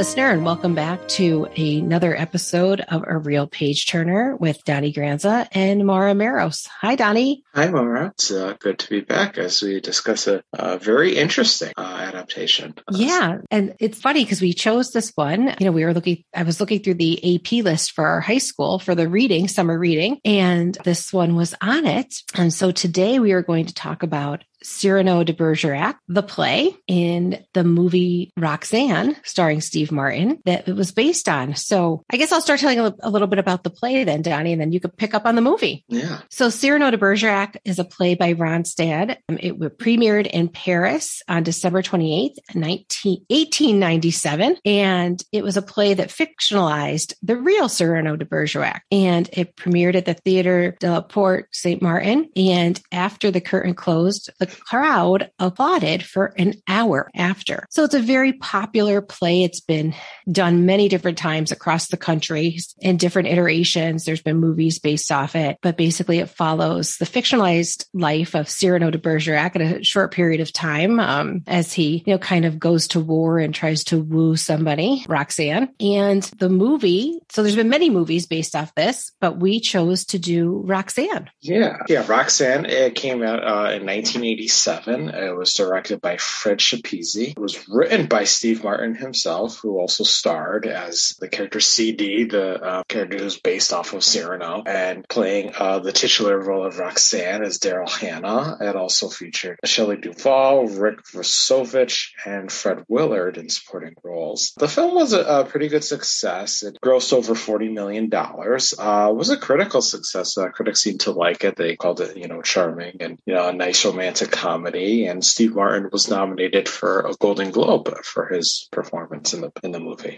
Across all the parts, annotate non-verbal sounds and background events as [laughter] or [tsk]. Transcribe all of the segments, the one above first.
Listener, and welcome back to another episode of A Reel Page Turner with Donnie Granza and Mara Maros. Hi, Donnie. Hi, Mara. It's uh, good to be back as we discuss a, a very interesting uh, adaptation. Yeah, and it's funny because we chose this one. You know, we were looking. I was looking through the AP list for our high school for the reading, summer reading, and this one was on it. And so today we are going to talk about Cyrano de Bergerac, the play in the movie Roxanne, starring Steve Martin, that it was based on. So I guess I'll start telling a, a little bit about the play then, Donnie, and then you could pick up on the movie. Yeah. So Cyrano de Bergerac is a play by Ronstadt. Um, it premiered in Paris on December 28th, 19, 1897. And it was a play that fictionalized the real Cyrano de Bergerac. And it premiered at the Theater de la Porte St. Martin. And after the curtain closed, the crowd applauded for an hour after. So it's a very popular play. It's been done many different times across the country in different iterations. There's been movies based off it, but basically it follows the fictionalized life of Cyrano de Bergerac in a short period of time um, as he, you know, kind of goes to war and tries to woo somebody, Roxanne. And the movie, so there's been many movies based off this, but we chose to do Roxanne. Yeah. Yeah. Roxanne, it came out uh, in 1987. It was directed by Fred Schepisi. It was written by Steve Martin himself, who also starred as the character CD, the uh, character who's based off of Cyrano, and playing uh, the titular role of Roxanne as Daryl Hannah. It also featured Shelley Duvall, Rick Rossovich, and Fred Willard in supporting roles. The film was a, a pretty good success. It grossed over $40 million. Uh, was a critical success. Uh, critics seemed to like it. They called it, you know, charming and, you know, a nice romantic comedy, and Steve Martin was nominated for a Golden Globe for his performance in the in the movie.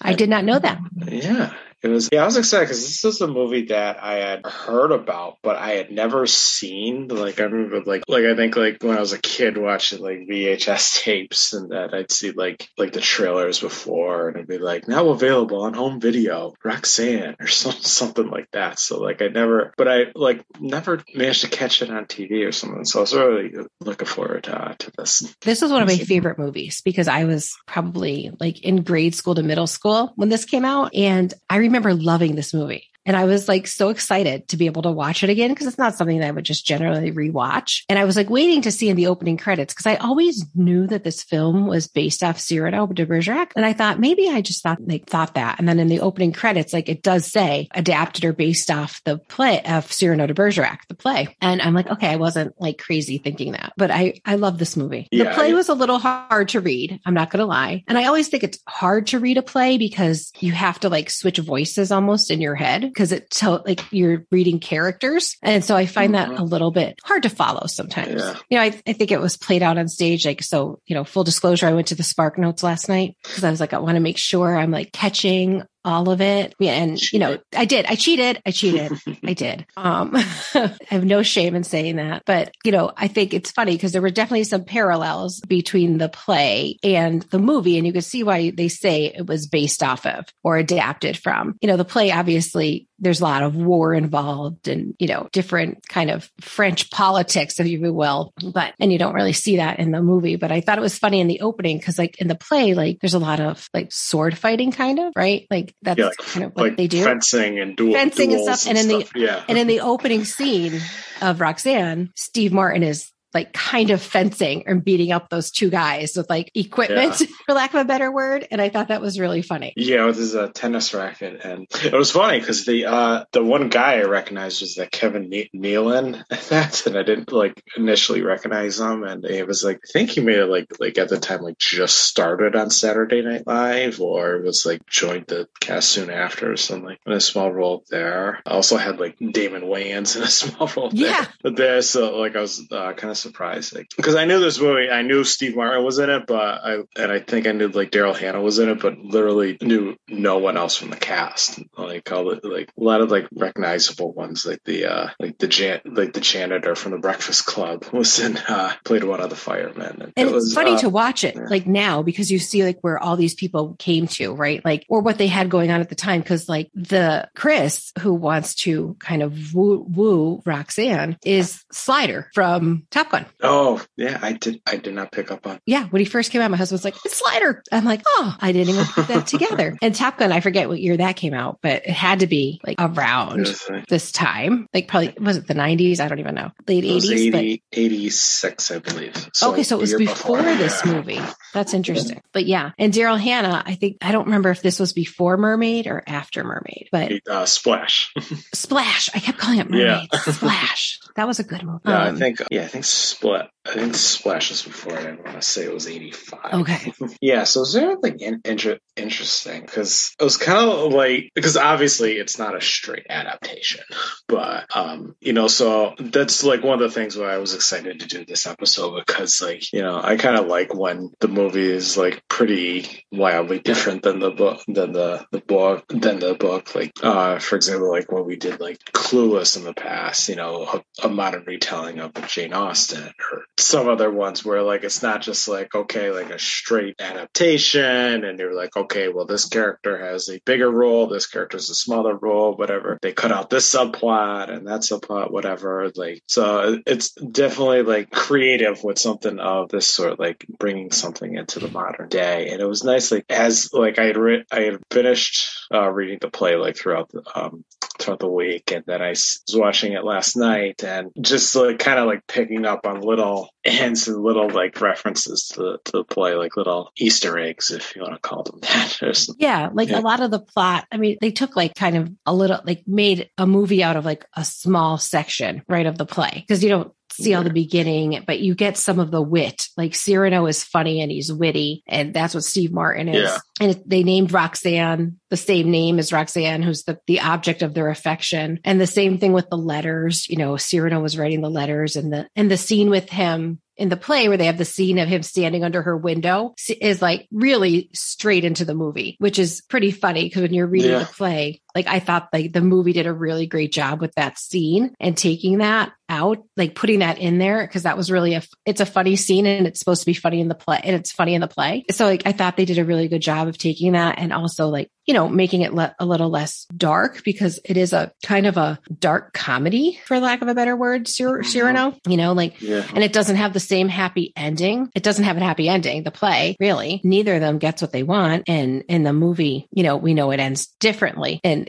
I did not know that. [laughs] Yeah, it was. Yeah, I was excited because this is a movie that I had heard about, but I had never seen. Like I remember, like like I think like when I was a kid watching like VHS [laughs] tapes, and that I'd see like like the trailers before, and it'd be like now available on home video, Roxanne or some, [laughs] something like that. So like I never, but I like never managed to catch it on TV or something. So I was really looking forward uh, to this. This was one of my favorite movies because I was probably like in grade school to middle school when this came out. And I remember loving this movie. And I was like so excited to be able to watch it again because it's not something that I would just generally rewatch. And I was like waiting to see in the opening credits because I always knew that this film was based off Cyrano de Bergerac. And I thought maybe I just thought they thought that. And then in the opening credits, like it does say adapted or based off the play of Cyrano de Bergerac, the play. And I'm like, okay, I wasn't like crazy thinking that, but I, I love this movie. Yeah, the play was a little hard to read. I'm not going to lie. And I always think it's hard to read a play because you have to like switch voices almost in your head because it tell like you're reading characters. And so I find mm-hmm. that a little bit hard to follow sometimes. Yeah. You know, I, I think it was played out on stage. Like, so, you know, full disclosure, I went to the Spark Notes last night because I was like, I want to make sure I'm like catching all of it. Yeah, and you know, I did. I cheated. I cheated. [laughs] I did. Um, [laughs] I have no shame in saying that. But you know, I think it's funny because there were definitely some parallels between the play and the movie, and you could see why they say it was based off of or adapted from. You know, the play obviously there's a lot of war involved and you know different kind of French politics, if you will. But and you don't really see that in the movie. But I thought it was funny in the opening because like in the play, like there's a lot of like sword fighting, kind of right, like that's yeah, like, kind of what like they do. Fencing and duel, fencing and stuff. And, and in stuff. the yeah. and in the opening scene of Roxanne, Steve Martin is like kind of fencing and beating up those two guys with like equipment, yeah. [laughs] for lack of a better word. And I thought that was really funny. Yeah, with his a tennis racket, and it was funny because the uh, the one guy I recognized was that Kevin ne- Nealon. [laughs] That and I didn't like initially recognize him, and it was like I think he made it like like at the time like just started on Saturday Night Live or was like joined the cast soon after or something in a small role there. I also had like Damon Wayans in a [laughs] small role. Yeah, there. there so like I was uh, kind of surprised because I knew this movie. I knew Steve Martin was in it, but I and I think I knew like Daryl Hannah was in it, but literally knew no one else from the cast. Like all the like a lot of like recognizable ones, like the uh like the jan like the janitor from the Breakfast Club [laughs] was in uh played one of the firemen. And, and it was funny uh, to watch it yeah. like now because you see like where all these people came to, right? Like or what they had going on at the time. Cause like the Chris who wants to kind of woo, woo Roxanne is Slider from Top Gun. Oh, yeah, I did. I did not pick up on. Yeah, when he first came out, my husband was like, "It's Slider." I'm like, "Oh, I didn't even put that [laughs] together." And Top Gun, I forget what year that came out, but it had to be like around this time, like probably was it the 90s? I don't even know, late 80s, 80, 86, I believe. So okay, so it was before, before this yeah. movie. That's interesting. But yeah, and Daryl Hannah, I think I don't remember if this was before Mermaid or after Mermaid, but uh, Splash. [laughs] Splash. I kept calling it Mermaid. Yeah. Splash. That was a good movie. Yeah, um, I think. Yeah, I think Split. I think Splash was before. I want to say it was eighty five. Okay. [laughs] yeah. So it's there like in, inter- interesting because it was kind of like because obviously it's not a straight adaptation, but um, you know, so that's like one of the things why I was excited to do this episode because like you know I kind of like when the movie is like pretty wildly different than the book than the the book than the book. Like uh, for example, like when we did like Clueless in the past, you know, a, a modern retelling of Jane Austen or some other ones where like it's not just like okay like a straight adaptation and you're like okay well this character has a bigger role this character has a smaller role whatever. They cut out this subplot and that subplot whatever like so it's definitely like creative with something of this sort like bringing something into the modern day. And it was nice like as like I had re- I had finished uh, reading the play like throughout the um throughout the week and then I was watching it last night and just uh, like kind of like picking up on little hints and little like references to, to the play, like little Easter eggs, if you want to call them that. yeah, like yeah. a lot of the plot. I mean, they took like kind of a little, like made a movie out of like a small section, right, of the play because you don't see all the beginning, but you get some of the wit. Like Cyrano is funny and he's witty, and that's what Steve Martin is. Yeah. And they named Roxanne the same name as Roxanne, who's the, the object of their affection. And the same thing with the letters. You know, Cyrano was writing the letters and the and the scene with him in the play where they have the scene of him standing under her window is like really straight into the movie, which is pretty funny because when you're reading yeah. the play, like I thought like the movie did a really great job with that scene and taking that out, like putting that in there because that was really a it's a funny scene and it's supposed to be funny in the play and it's funny in the play. So like I thought they did a really good job of taking that and also like you know making it le- a little less dark because it is a kind of a dark comedy for lack of a better word, Cyr- mm-hmm. Cyrano. You know, like yeah. and it doesn't have the same happy ending. It doesn't have a happy ending. The play really neither of them gets what they want and in the movie, you know, we know it ends differently and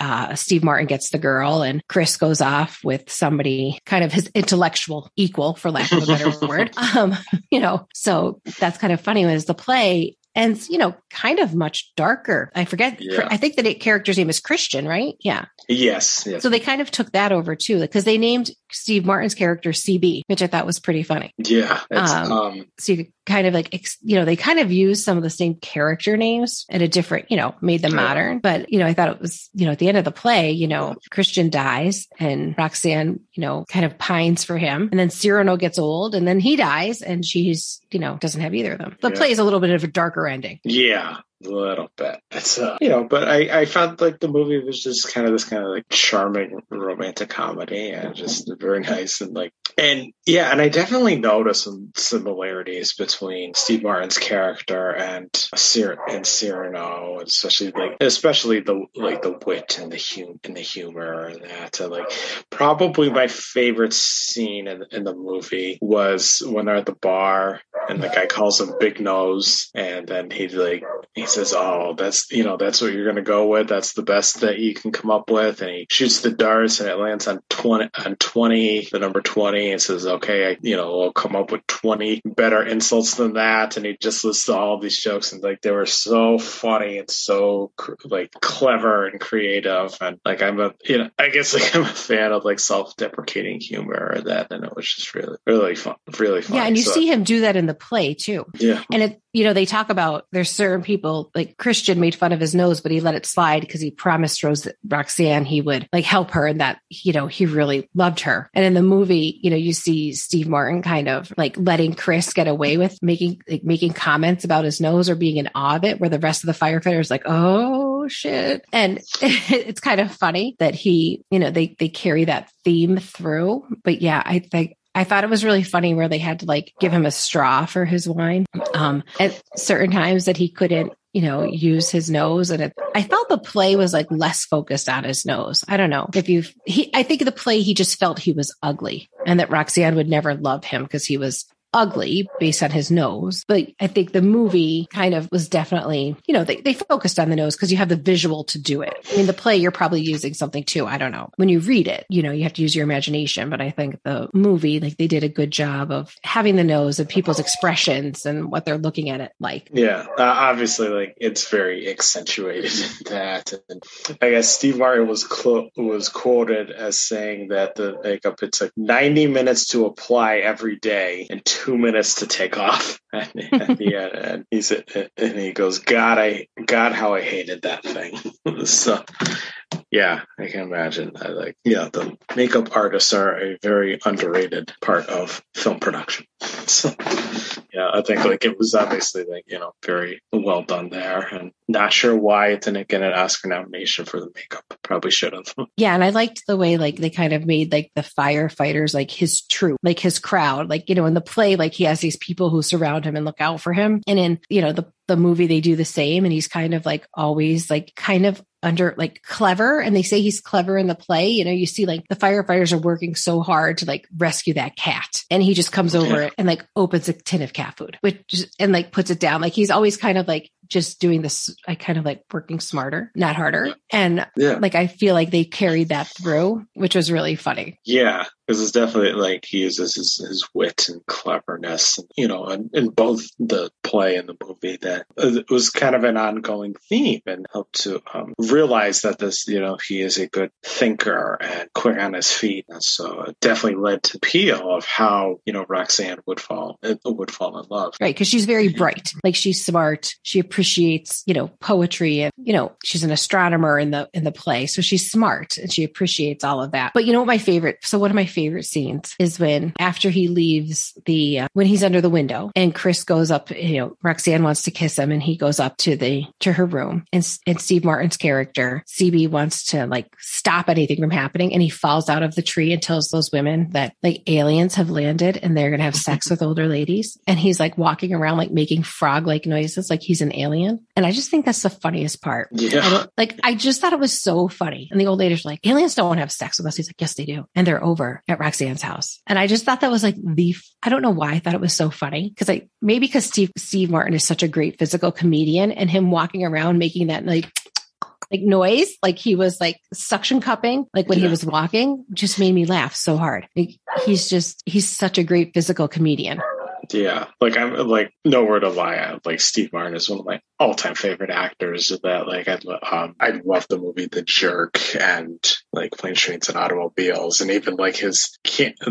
uh, Steve Martin gets the girl, and Chris goes off with somebody kind of his intellectual equal, for lack of a better [laughs] word. Um, you know, so that's kind of funny. As the play and you know kind of much darker i forget yeah. i think the character's name is christian right yeah yes, yes. so they kind of took that over too because they named steve martin's character CD which i thought was pretty funny yeah um, um, so you kind of like you know they kind of used some of the same character names at a different you know made them modern. But you know i thought it was you know at the end of the play you know christian dies and roxanne you know kind of pines for him. And then cyrano gets old and then he dies and she's you know doesn't have either of them. The yeah. play is a little bit of a darker ending. Yeah little bit. Uh, you know, but I I found like the movie was just kind of this kind of like charming romantic comedy and just very nice and like and yeah, and I definitely noticed some similarities between Steve Martin's character and Cyr- and Cyrano, especially like especially the like the wit and the hum and the humor and that. And, like probably my favorite scene in in the movie was when they're at the bar and the guy calls him Big Nose, and then he like he says, "Oh, that's you know that's what you're gonna go with. That's the best that you can come up with." And he shoots the darts, and it lands on twenty on twenty, the number twenty, and says, "Okay, I, you know, we'll come up with twenty better insults than that." And he just lists all these jokes, and like they were so funny and so like clever and creative, and like I'm a you know I guess [laughs] like I'm a fan of like self-deprecating humor or that, and it was just really really fun, really fun. Yeah, and you so, see him do that in the play too. Yeah, and it you know, they talk about there's certain people like Christian made fun of his nose, but he let it slide because he promised Rose Roxanne he would like help her and that, you know, he really loved her. And in the movie, you know, you see Steve Martin kind of like letting Chris get away with making like making comments about his nose or being in awe of it, where the rest of the firefighters like, oh shit. And [laughs] it's kind of funny that he, you know, they they carry that theme through. But yeah, I think I thought it was really funny where they had to like give him a straw for his wine um, at certain times that he couldn't you know, use his nose. And it, I felt the play was like less focused on his nose. I don't know if you've, he, I think the play, he just felt he was ugly and that Roxanne would never love him because he was ugly based on his nose. But I think the movie kind of was definitely, you know, they, they focused on the nose because you have the visual to do it. I mean, the play, you're probably using something too. I don't know. When you read it, you know, you have to use your imagination. But I think the movie, like they did a good job of having the nose and people's expressions and what they're looking at it like. Yeah. Uh, obviously, like it's very accentuated [laughs] in that. And I guess Steve Martin was, clo- was quoted as saying that the makeup, it's like 90 minutes to apply every day and two two minutes to take off at, the end, and he's and he goes, "God, I God, how I hated that thing." [laughs] so, yeah, I can imagine. I like, yeah, the makeup artists are a very underrated part of film production. So, yeah, I think like it was obviously like you know very well done there, and not sure why it didn't get an Oscar nomination for the makeup. Probably should have. [laughs] Yeah, and I liked the way like they kind of made like the firefighters like his troop, like his crowd. Like you know in the play, like he has these people who surround him and look out for him, and in you know the the movie they do the same and he's kind of like always like kind of under like clever and they say he's clever in the play you know you see like the firefighters are working so hard to like rescue that cat and he just comes over. And like opens a tin of cat food which and like puts it down. Like he's always kind of like just doing this i kind of like working smarter not harder. And yeah. like i feel like they carried that through which was really funny. Yeah because it's definitely like he uses his, his wit and cleverness and, you know in, in both the play and the movie that uh, it was kind of an ongoing theme and helped to um, realize that this you know he is a good thinker and quick on his feet. And so it definitely led to appeal of how you know roxanne would fall uh, would fall in love. Right because she's very mm-hmm. bright. Like she's smart. She appreciates you know poetry and you know she's an astronomer in the in the play so she's smart and she appreciates all of that. But you know what my favorite so one of my favorite scenes is when after he leaves the uh, when he's under the window and Chris goes up, you know, Roxanne wants to kiss him and he goes up to the to her room and and Steve Martin's character CD wants to like stop anything from happening and he falls out of the tree and tells those women that like aliens have landed and they're going to have sex with older ladies. And he's like walking around like making frog like noises like he's an alien and I just think that's the funniest part. Yeah. I like I just thought it was so funny and the old lady's like aliens don't want to have sex with us. He's like yes they do and they're over at Roxanne's house. And I just thought that was like the, I don't know why I thought it was so funny because I, maybe because Steve, Steve Martin is such a great physical comedian and him walking around making that like, [tsk] like noise, like he was like suction cupping, like when yeah. he was walking, just made me laugh so hard. Like, he's just, he's such a great physical comedian. Yeah, like I'm like nowhere to lie. I, like Steve Martin is one of my all-time favorite actors. That like I um I love the movie The Jerk and like Planes, Trains, and Automobiles, and even like his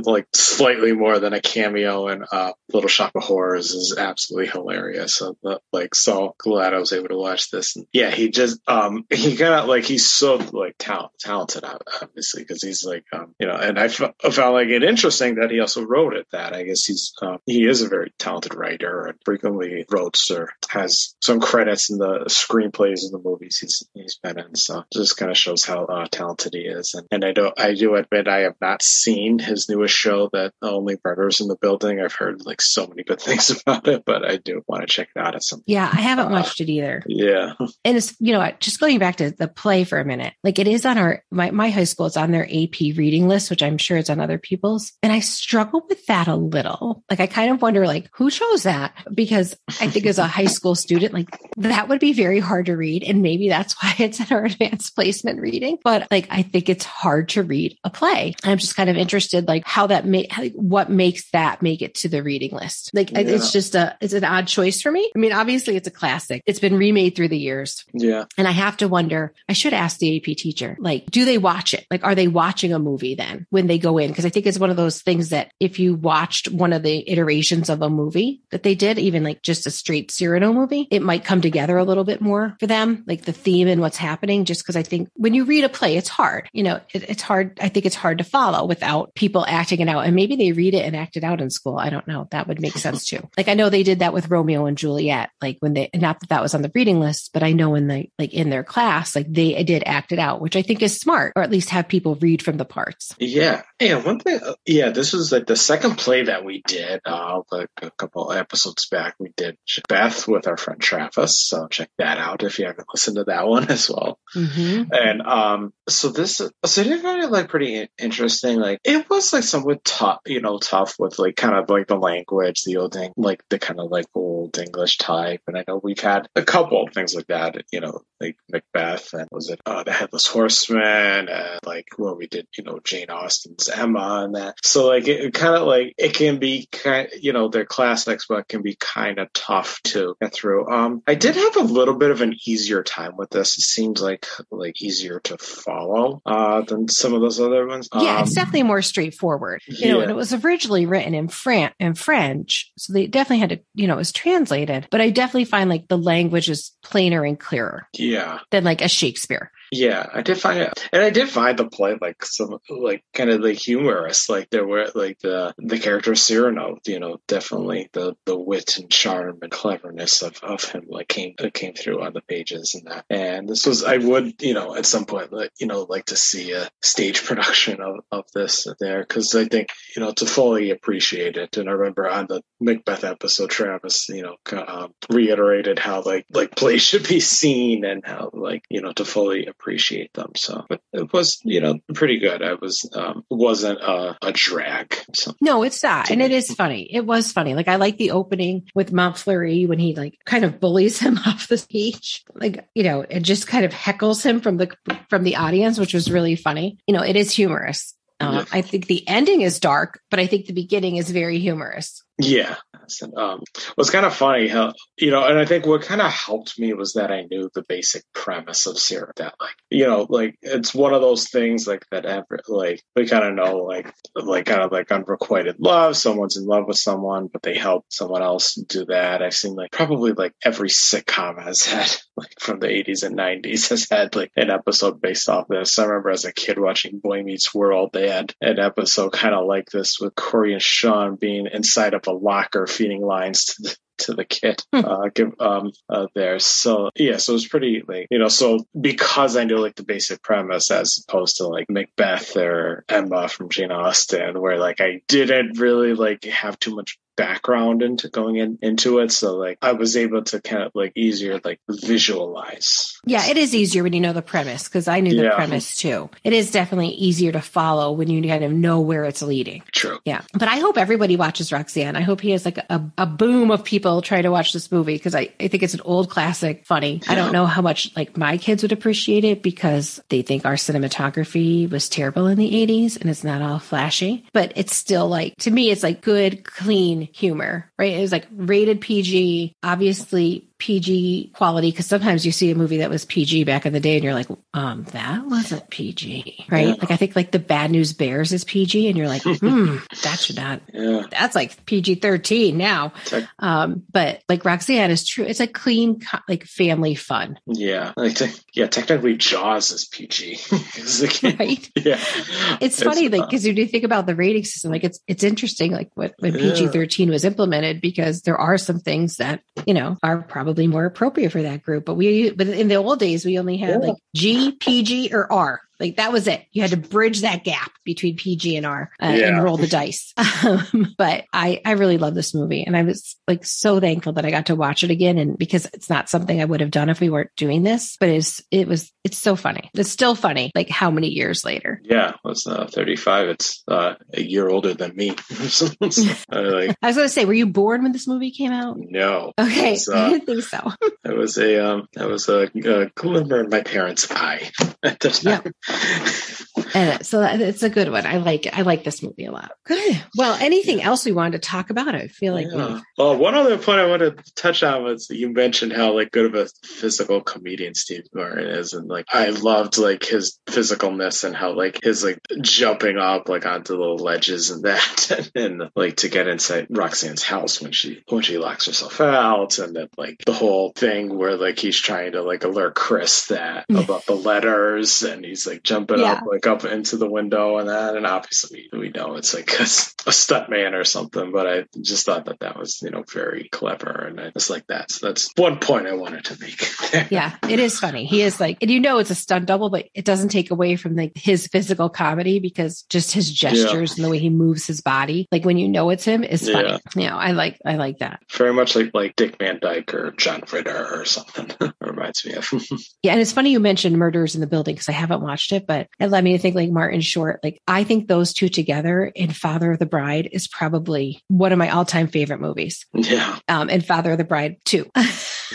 like slightly more than a cameo in uh, Little Shop of Horrors is absolutely hilarious. So like so glad I was able to watch this. And yeah, he just um he of like he's so like talent, talented obviously because he's like um you know and I, found like it interesting that he also wrote it. That I guess he's um, he is a very talented writer and frequently wrote or has some credits in the screenplays of the movies he's he's been in. So just kind of shows how uh, talented he is. And, and I do I do admit I have not seen his newest show that Only Murders in the Building. I've heard like so many good things [laughs] about it, but I do want to check it out at some. Yeah, I haven't uh, watched it either. Yeah, [laughs] and it's you know just going back to the play for a minute, like it is on our my my high school. It's on their AP reading list, which I'm sure it's on other people's, and I struggle with that a little. Like I kind of wonder like who chose that? Because I think as a high school student, like that would be very hard to read. And maybe that's [laughs] why it's in our advanced placement reading. But like, I think it's hard to read a play. I'm just kind of interested, like how that make, what makes that make it to the reading list? Like yeah. it's just a, it's an odd choice for me. I mean, obviously it's a classic. It's been remade through the years. Yeah. And I have to wonder, I should ask the AP teacher, like, do they watch it? Like, are they watching a movie then when they go in? Cause I think it's one of those things that if you watched one of the iterations of a movie that they did, even like just a straight Cyrano movie, it might come together a little bit more for them, like the theme and what's happening. Just because I think when you read a play, it's hard. You know, it, it's hard. I think it's hard to follow without people acting it out. And maybe they read it and act it out in school. I don't know. That would make sense too. Like I know they did that with Romeo and Juliet, like when they, not that that was on the reading list, but I know when they, like in their class, like they did act it out, which I think is smart, or at least have people read from the parts. Yeah. Yeah. One thing, uh, yeah, this was like the second play that we did, uh, like a couple episodes back. We did Beth with our friend Travis. So check that out if you haven't listened to that one [laughs] as well. Mm-hmm. And, um, so this, so I did find it like pretty interesting. Like it was like somewhat tough, you know, tough with like kind of like the language, the old, thing, like the kind of like old English type. And I know we've had a couple of things like that, you know, like Macbeth and was it, uh, the Headless Horseman and like where we did, you know, Jane Austen's Emma and that. So like it, it kind of like, it can be kind you know, their classics, but can be kind of tough to get through. Um, I did have a little bit of an easier time with this. It seems like, like easier to follow, uh, than some of those other ones. Yeah, um, it's definitely more straightforward. You yeah. know, and it was originally written in Fran in French, so they definitely had to, you know, it was translated. But I definitely find like the language is plainer and clearer. Yeah. Than like a Shakespeare. Yeah, I did find it, and I did find the play like some like kind of like humorous. Like there were like the the character Cyrano, you know, definitely the the wit and charm and cleverness of, of him like came came through on the pages and that. And this was I would you know at some point like you know like to see a stage [laughs] production of of this there because I think you know to fully appreciate it. And I remember on the Macbeth episode, Travis you know um, reiterated how like like plays [laughs] should be seen and how like you know to fully appreciate them. So, but it was, you know, pretty good. I was, um, wasn't a, a drag. So. No, it's not. And it is [laughs] funny. It was funny. Like I like the opening with Montfleury when he like kind of bullies [laughs] him off the stage. Like, you know, it just kind of heckles him from the, from the audience, which was really funny. You know, it is humorous. Uh, I think the ending is dark, but I think the beginning is very humorous. Yeah. Um, it was kind of funny how, you know, and I think what kind of helped me was that I knew the basic premise of Sarah that like, you know, like it's one of those things like that ever, like we kind of know like, like kind of like unrequited love. Someone's in love with someone, but they help someone else do that. I've seen like probably like every sitcom has had [laughs] like from the 80s and 90s has had like an episode based off this. I remember as a kid watching Boy Meets World, they had an episode kind of like this with Cory and Shawn being inside of a locker feeding lines to the to the kid hmm. uh, give um uh, there so yeah so it was pretty like you know so because i knew like the basic premise as opposed to like macbeth or emma from jane austen where like i didn't really like have too much background into going in, into it. So like I was able to kind of like easier like visualize. Yeah, it is easier when you know the premise because I knew the yeah. premise too. It is definitely easier to follow when you kind of know where it's leading. True. Yeah. But I hope everybody watches Roxanne. I hope he has like a, a boom of people trying to watch this movie because I, I think it's an old classic, funny. Yeah. I don't know how much like my kids would appreciate it because they think our cinematography was terrible in the 80s and it's not all flashy, but it's still like to me it's like good, clean humor, right? It was like rated PG, obviously PG quality because sometimes you see a movie that was PG back in the day and you're like, um, that wasn't PG, right? Yeah. Like I think like the Bad News Bears is PG and you're like, hmm, [laughs] that should not. Yeah. That's like PG thirteen now. Um, but like Roxanne is true. It's a clean like family fun. Yeah, like yeah. Technically, Jaws is PG. [laughs] [laughs] right? Yeah. It's, it's funny like because when you think about the rating system, like it's it's interesting like what when PG thirteen was implemented because there are some things that you know are probably probably more appropriate for that group. But we, but in the old days, we only had yeah. like G, PG, or R. Like that was it. You had to bridge that gap between PG and R uh, yeah. and roll the dice. [laughs] Um, but I, I really love this movie and I was like so thankful that I got to watch it again. And because it's not something I would have done if we weren't doing this, but it's, it was, it's so funny. It's still funny. Like how many years later? Yeah. It was uh, 35. It's uh, a year older than me. [laughs] I, like, [laughs] I was going to say, were you born when this movie came out? No. Okay. Was, I didn't think so. it was a, um, that was a, a glimmer in my parents' eye at the time. [laughs] and so it's a good one. I like it. I like this movie a lot. Good. Well, anything yeah. else we wanted to talk about? I feel like. Yeah. Well, one other point I wanted to touch on was you mentioned how like good of a physical comedian Steve Martin is, and like I loved like his physicalness and how like his like jumping up like onto the ledges and that, [laughs] and, and like to get inside Roxanne's house when she when she locks herself out, and then like the whole thing where like he's trying to like alert Chris that mm. about the letters, and he's like like jumping Yeah. up like up into the window and that. And obviously we know it's like [laughs] a, a stunt man or something, but I just thought that that was, you know, very clever. And I just like that. So that's one point I wanted to make. [laughs] Yeah, it is funny. He is like, and you know, it's a stunt double, but it doesn't take away from like his physical comedy because just his gestures and the way he moves his body, like when you know it's him, is funny. Yeah. You know, I like, I like that. very much like like Dick Van Dyke or John Ritter or something. [laughs] reminds me of. Yeah, and it's funny you mentioned Murders in the Building because I haven't watched it, but it led me to think like Martin Short. Like I think those two together in Father of the Bride is probably one of my all-time favorite movies. yeah. Um, and Father of the Bride too. [laughs]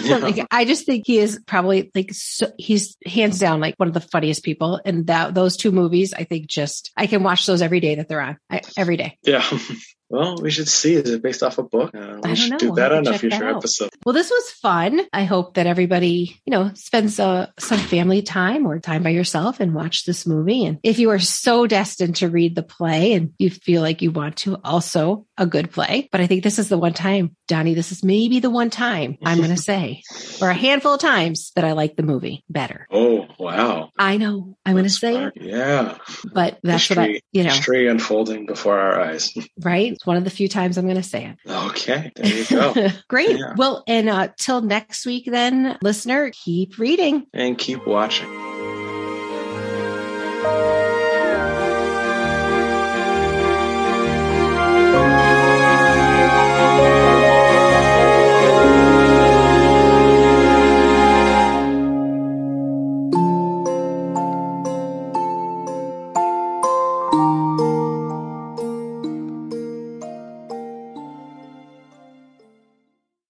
Yeah. like, I just think he is probably like so, he's hands down like one of the funniest people. And that those two movies, I think just I can watch those every day that they're on. I, every day. Yeah. [laughs] Well, we should see. Is it based off a book? Uh, we should know. do We'll that on a future episode. Well, this was fun. I hope that everybody, you know, spends uh, some family time or time by yourself and watch this movie. And if you are so destined to read the play and you feel like you want to, also a good play. But I think this is the one time, Donnie, this is maybe the one time I'm going [laughs] to say, or a handful of times that I like the movie better. Oh, wow. I know I'm going to say smart. it, Yeah. but that's what I, History- you know, History unfolding before our eyes. [laughs] right? It's one of the few times I'm going to say it. Okay. There you go. [laughs] Great. Yeah. Well, and uh, till next week, then, listener, keep reading. and keep watching.